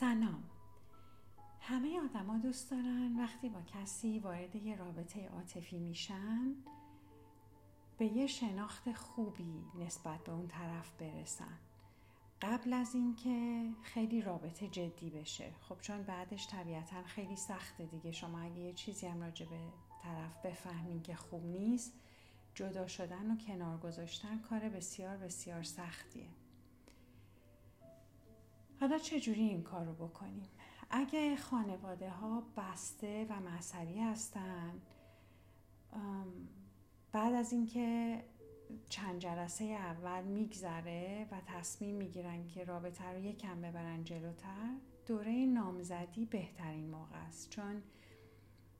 سلام. همه آدما دوست دارن وقتی با کسی وارد یه رابطه عاطفی میشن به یه شناخت خوبی نسبت به اون طرف برسن. قبل از اینکه خیلی رابطه جدی بشه. خب چون بعدش طبیعتا خیلی سخته دیگه. شما اگه یه چیزی هم راجع به طرف بفهمین که خوب نیست جدا شدن و کنار گذاشتن کار بسیار بسیار سختیه. حالا چجوری این کار رو بکنیم؟ اگه خانواده ها بسته و مذهبی هستن بعد از اینکه چند جلسه اول میگذره و تصمیم می‌گیرن که رابطه رو یکم ببرن جلوتر دوره نامزدی بهترین موقع است چون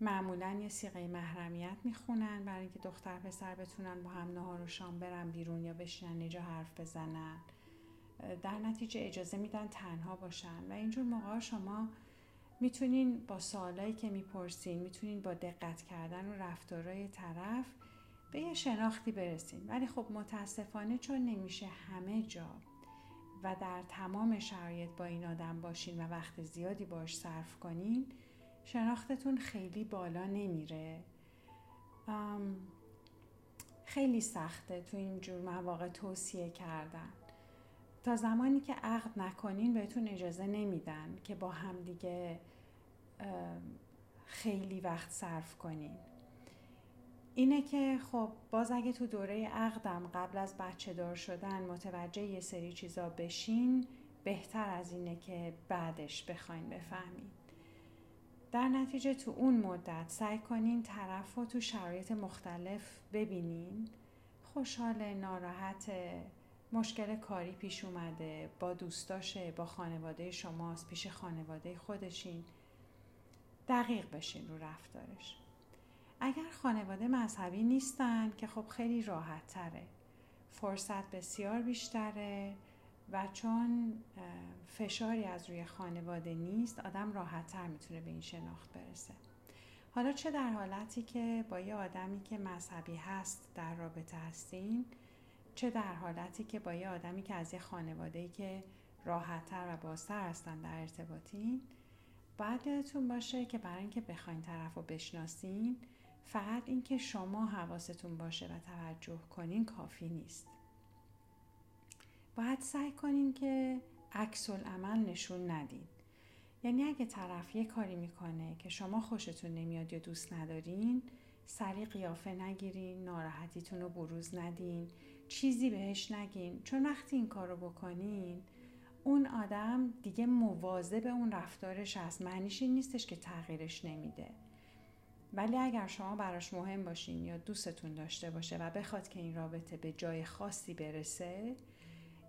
معمولا یه سیغه محرمیت می‌خونن برای اینکه دختر پسر بتونن با هم نهار و شام برن بیرون یا بشینن اینجا حرف بزنن در نتیجه اجازه میدن تنها باشن. و اینجور موقع شما می‌تونین با سوالایی که می‌پرسین می‌تونین با دقت کردن و رفتارهای طرف به یه شناختی برسین. ولی خب متاسفانه چون نمیشه همه جا و در تمام شرایط با این آدم باشین و وقت زیادی باش صرف کنین شناختتون خیلی بالا نمیره. خیلی سخته تو این جور مواقع توصیه کردن. تا زمانی که عقد نکنین بهتون اجازه نمیدن که با هم دیگه خیلی وقت صرف کنین. اینه که خب باز اگه تو دوره عقدم قبل از بچه دار شدن متوجه یه سری چیزا بشین بهتر از اینه که بعدش بخواین بفهمین. در نتیجه تو اون مدت سعی کنین طرف رو تو شرایط مختلف ببینین. خوشحال ناراحت مشکل کاری پیش اومده با دوستاشه با خانواده شماست پیش خانواده خودشین. دقیق بشین رو رفتارش. اگر خانواده مذهبی نیستن که خب خیلی راحت تره فرصت بسیار بیشتره و چون فشاری از روی خانواده نیست آدم راحت تر می‌تونه به این شناخت برسه. حالا چه در حالتی که با یه آدمی که مذهبی هست در رابطه هستین چه در حالتی که با یه آدمی که از یه خانواده که راحتتر و بازتر هستن در ارتباطین باید یادتون باشه که برای اینکه بخواین طرف رو بشناسین فقط اینکه شما حواستون باشه و توجه کنین کافی نیست. باید سعی کنین که عکس عمل نشون ندین. یعنی اگه طرف یه کاری می‌کنه که شما خوشتون نمیاد یا دوست ندارین سری قیافه نگیرین ناراحتیتون رو بروز ندین. چیزی بهش نگین. چون وقتی این کار رو بکنین اون آدم دیگه مواظب اون رفتارش هست. معنیش این نیستش که تغییرش نمیده. ولی اگر شما براش مهم باشین یا دوستتون داشته باشه و بخواد که این رابطه به جای خاصی برسه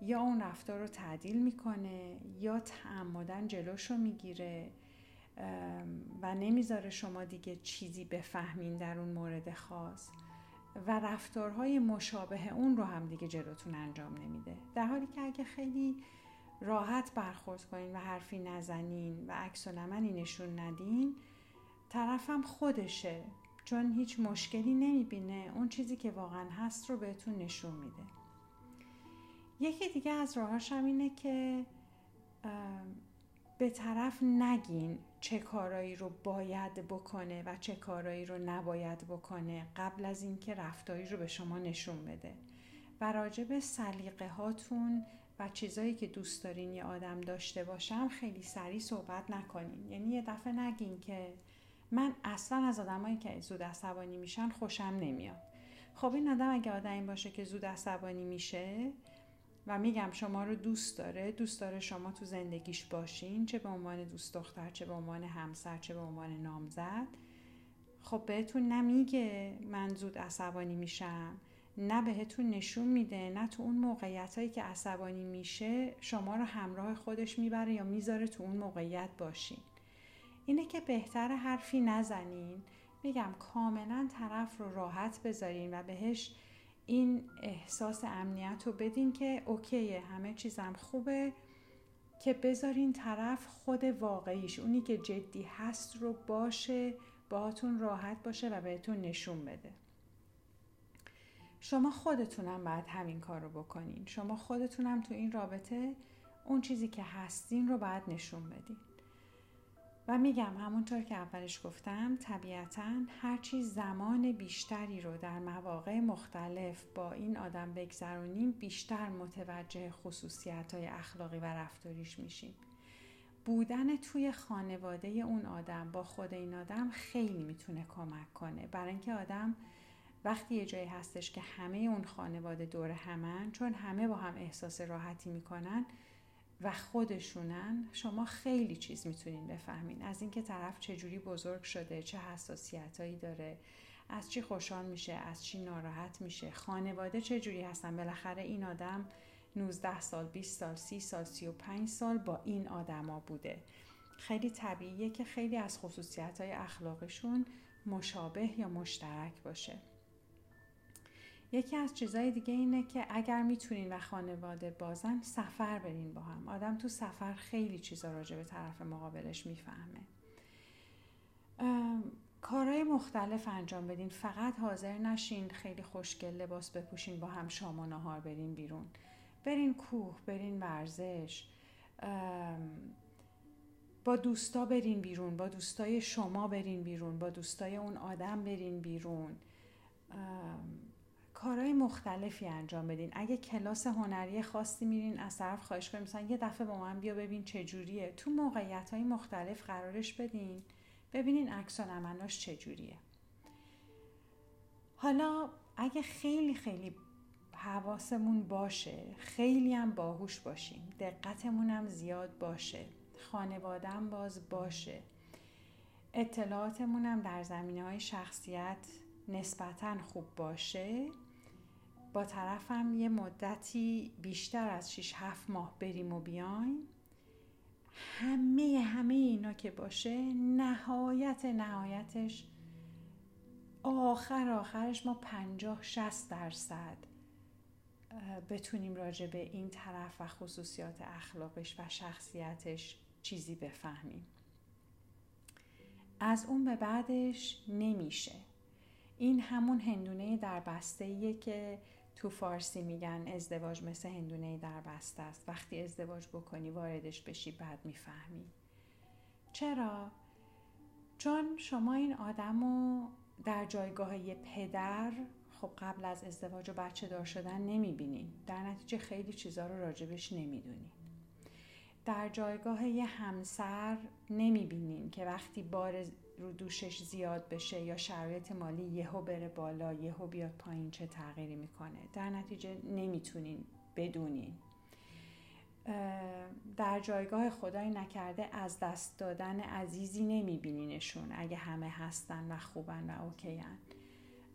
یا اون رفتار رو تعدیل می‌کنه یا تعمدن جلوش رو می‌گیره و نمی‌ذاره شما دیگه چیزی بفهمین در اون مورد خاص. و رفتارهای مشابه اون رو هم دیگه جلوتون انجام نمیده. در حالی که اگه خیلی راحت برخورد کنین و حرفی نزنین و عکس و نمنی نشون ندین طرفم خودشه چون هیچ مشکلی نمی‌بینه. اون چیزی که واقعا هست رو بهتون نشون میده. یکی دیگه از راهاش هم اینه که به طرف نگین. چه کارایی رو باید بکنه و چه کارایی رو نباید بکنه قبل از اینکه رفتاری رو به شما نشون بده. و راجع به سلیقه هاتون و چیزایی که دوست دارین یه آدم داشته باشم خیلی سریع صحبت نکنین. یعنی یه دفعه نگین که من اصلا از آدمایی که زود عصبانی میشن خوشم نمیاد. خب این آدم اگه آدمی باشه که زود عصبانی میشه و میگم شما رو دوست داره دوست داره شما تو زندگیش باشین چه به عنوان دوست دختر چه به عنوان همسر چه به عنوان نامزد. خب بهتون نمیگه من زود عصبانی میشم نه بهتون نشون میده نه تو اون موقعیت هایی که عصبانی میشه شما رو همراه خودش می‌بره یا می‌ذاره تو اون موقعیت باشین. اینه که بهتر حرفی نزنین. میگم کاملا طرف رو راحت بذارین و بهش این احساس امنیت رو بدین که اوکیه همه چیزم خوبه که بذارین طرف خود واقعیش اونی که جدی هست رو باشه باهاتون راحت باشه و بهتون نشون بده. شما خودتونم باید همین کار رو بکنین. شما خودتونم تو این رابطه اون چیزی که هستین رو باید نشون بدین. و میگم همونطور که اولش گفتم طبیعتا هر چیز زمان بیشتری رو در مواقع مختلف با این آدم بگذرونیم بیشتر متوجه خصوصیت های اخلاقی و رفتاریش میشیم. بودن توی خانواده اون آدم با خود این آدم خیلی می‌تونه کمک کنه. برای اینکه آدم وقتی یه جایی هستش که همه اون خانواده دور همن چون همه با هم احساس راحتی می‌کنن و خودشونن شما خیلی چیز می‌تونین بفهمین. از اینکه طرف چجوری بزرگ شده چه حساسیتایی داره از چی خوشحال میشه از چی ناراحت میشه خانواده چجوری هستن. بالاخره این آدم 19 سال 20 سال 30 سال 35 سال با این آدما بوده. خیلی طبیعیه که خیلی از خصوصیت های اخلاقشون مشابه یا مشترک باشه. یکی از چیزهای دیگه اینه که اگر می‌تونین و خانواده بازن سفر برین با هم. آدم تو سفر خیلی چیزا راجع به طرف مقابلش می‌فهمه. کارهای مختلف انجام بدین. فقط حاضر نشین خیلی خوشگل لباس بپوشین با هم شام و نهار برین بیرون. برین کوه برین ورزش. با دوستا برین بیرون با دوستای شما برین بیرون با دوستای اون آدم برین بیرون. کارهای مختلفی انجام بدین. اگه کلاس هنری خاصی میرین از طرف خواهش کنید مثلا یه دفعه با من بیا ببین چجوریه تو موقعیت های مختلف قرارش بدین. ببینین عکس عملاش چجوریه حالا اگه خیلی خیلی حواسمون باشه خیلی هم باهوش باشیم. دقتمون هم زیاد باشه. خانوادم باز باشه. اطلاعاتمون هم در زمینه های شخصیت نسبتا خوب باشه. با طرفم یه مدتی بیشتر از 6 7 ماه بریم و بیایم. همه همه اینا که باشه نهایت نهایتش آخر آخرش ما پنجاه شست درصد بتونیم راجع به این طرف و خصوصیات اخلاقش و شخصیتش چیزی بفهمیم. از اون به بعدش نمیشه. این همون هندونه در بسته که تو فارسی میگن ازدواج مثل هندونه در بسته است. وقتی ازدواج بکنی واردش بشی بعد می‌فهمی. چرا؟ چون شما این آدم رو در جایگاه پدر خب قبل از ازدواج و بچه دار شدن نمی‌بینین در نتیجه خیلی چیزها رو راجبش نمی‌دونین در جایگاه یه همسر نمی‌بینین که وقتی بار رو دوشش زیاد بشه یا شرایط مالی یهو بره بالا یهو بیاد پایین چه تغییری می‌کنه؟ در نتیجه نمی‌تونین بدونین. در جایگاه خدای نکرده از دست دادن عزیزی نمیبینینشون اگه همه هستن و خوبن و اوکیان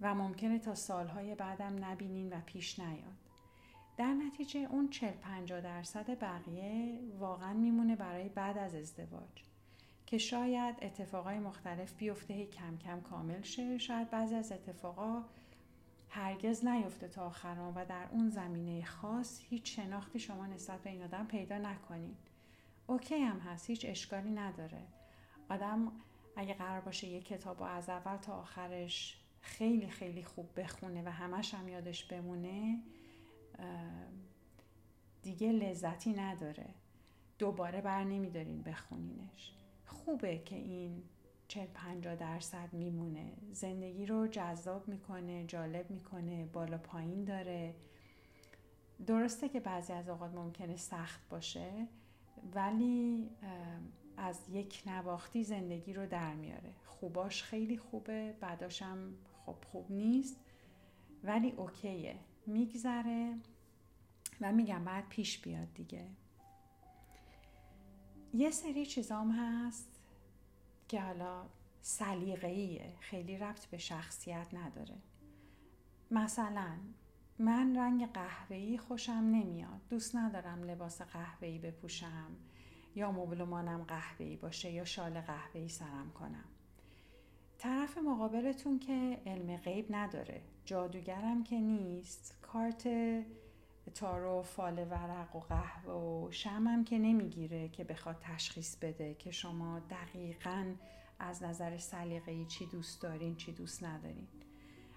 و ممکنه تا سالهای بعدم نبینین و پیش نیاد. در نتیجه اون 40 50 درصد بقیه واقعا میمونه برای بعد از ازدواج. که شاید اتفاقای مختلف بیفته هی کم کم کامل شه. شاید بعضی از اتفاقا هرگز نیفته تا آخران و در اون زمینه خاص هیچ شناختی شما نسبت به این آدم پیدا نکنید اوکی هم هست هیچ اشکالی نداره. آدم اگه قرار باشه یه کتاب از اول تا آخرش خیلی خیلی خوب بخونه و همش هم یادش بمونه دیگه لذتی نداره. دوباره بر نمیدارین بخونینش. خوبه که این 40 50 درصد میمونه. زندگی رو جذاب می‌کنه جالب می‌کنه بالا پایین داره. درسته که بعضی از اوقات ممکنه سخت باشه ولی از یک نواختی زندگی رو در میاره. خوباش خیلی خوبه بعداشم خب خوب نیست ولی اوکیه. میگذره و میگم بعد پیش بیاد دیگه. یه سری چیزام هست که حالا سلیقه‌ایه خیلی ربط به شخصیت نداره. مثلا من رنگ قهوه‌ای خوشم نمیاد. دوست ندارم لباس قهوه‌ای بپوشم یا مبلمانم قهوه‌ای باشه یا شال قهوه‌ای سرم کنم. طرف مقابلتون که علم غیب نداره. جادوگرم که نیست. کارت تارو فال ورق و قهوه و شمم که نمی‌گیره که بخواد تشخیص بده که شما دقیقا از نظر سلیقه‌ای چی دوست دارین چی دوست ندارین.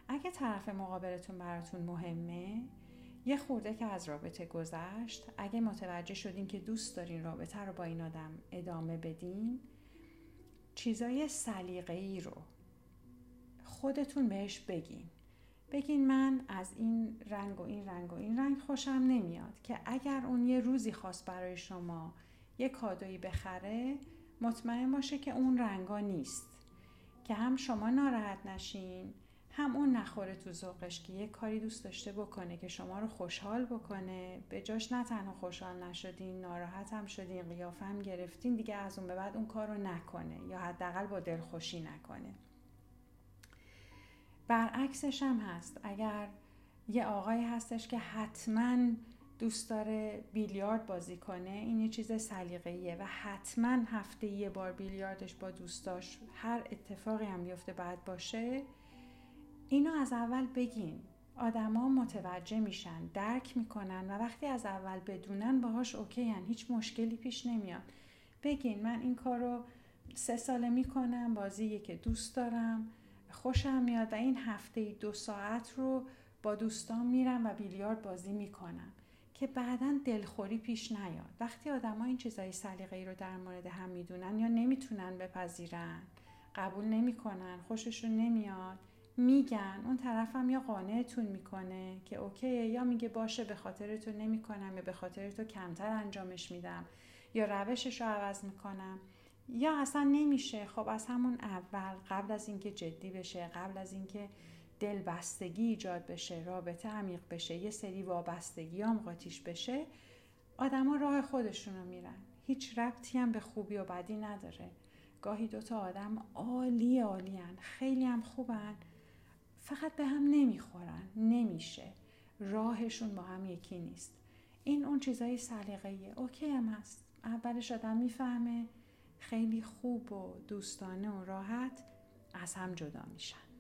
اگه طرف مقابلتون براتون مهمه یه خورده که از رابطه گذشت اگه متوجه شدین که دوست دارین رابطه رو با این آدم ادامه بدین چیزای سلیقه ای رو خودتون بهش بگین. بگین من از این رنگ و این رنگ و این رنگ خوشم نمیاد که اگر اون یه روزی خواست برای شما یه کادویی بخره مطمئن باشه که اون رنگا نیست. که هم شما ناراحت نشین هم اون نخوره تو ذوقش که یه کاری دوست داشته بکنه که شما رو خوشحال بکنه. به جاش نه تنها خوشحال نشدین ناراحت هم شدین قیافه هم گرفتین دیگه از اون به بعد اون کار رو نکنه یا حداقل با دلخوشی نکنه. برعکسش هم هست. اگر یه آقایی هستش که حتما دوست داره بیلیارد بازی کنه این یه چیز سلیقه‌ایه و حتما هفته یه بار بیلیاردش با دوستاش هر اتفاقی هم بیفته بعد باشه اینو از اول بگین. آدما متوجه میشن درک می‌کنن و وقتی از اول بدونن باهاش اوکی هن. هیچ مشکلی پیش نمیاد. بگین من این کار رو سه ساله می‌کنم بازی که دوست دارم. خوشم میاد و این هفته دو ساعت رو با دوستان میرم و بیلیارد بازی می‌کنم که بعدا دلخوری پیش نیاد. وقتی آدما این چیزای سلیقه ای رو در مورد هم می‌دونن یا نمی‌تونن بپذیرن قبول نمی‌کنن خوششون نمیاد میگن اون طرفم یا قانعتون می‌کنه که اوکیه یا میگه باشه به خاطر تو نمی‌کنم یا به خاطر تو کمتر انجامش میدم یا روشش رو عوض می‌کنم. یا اصلا نمیشه. خب از همون اول قبل از اینکه جدی بشه قبل از اینکه دلبستگی ایجاد بشه رابطه عمیق بشه یه سری وابستگی هم قاطیش بشه آدما راه خودشون رو میرن. هیچ ربطی هم به خوبی و بدی نداره. گاهی دوتا آدم عالی عالین خیلی هم خوبن فقط به هم نمی‌خورن. نمیشه. راهشون با هم یکی نیست. این اون چیزای سلیقه‌ایه. اوکی هم هست. اولش آدم می‌فهمه. خیلی خوب و دوستانه و راحت از هم جدا میشن.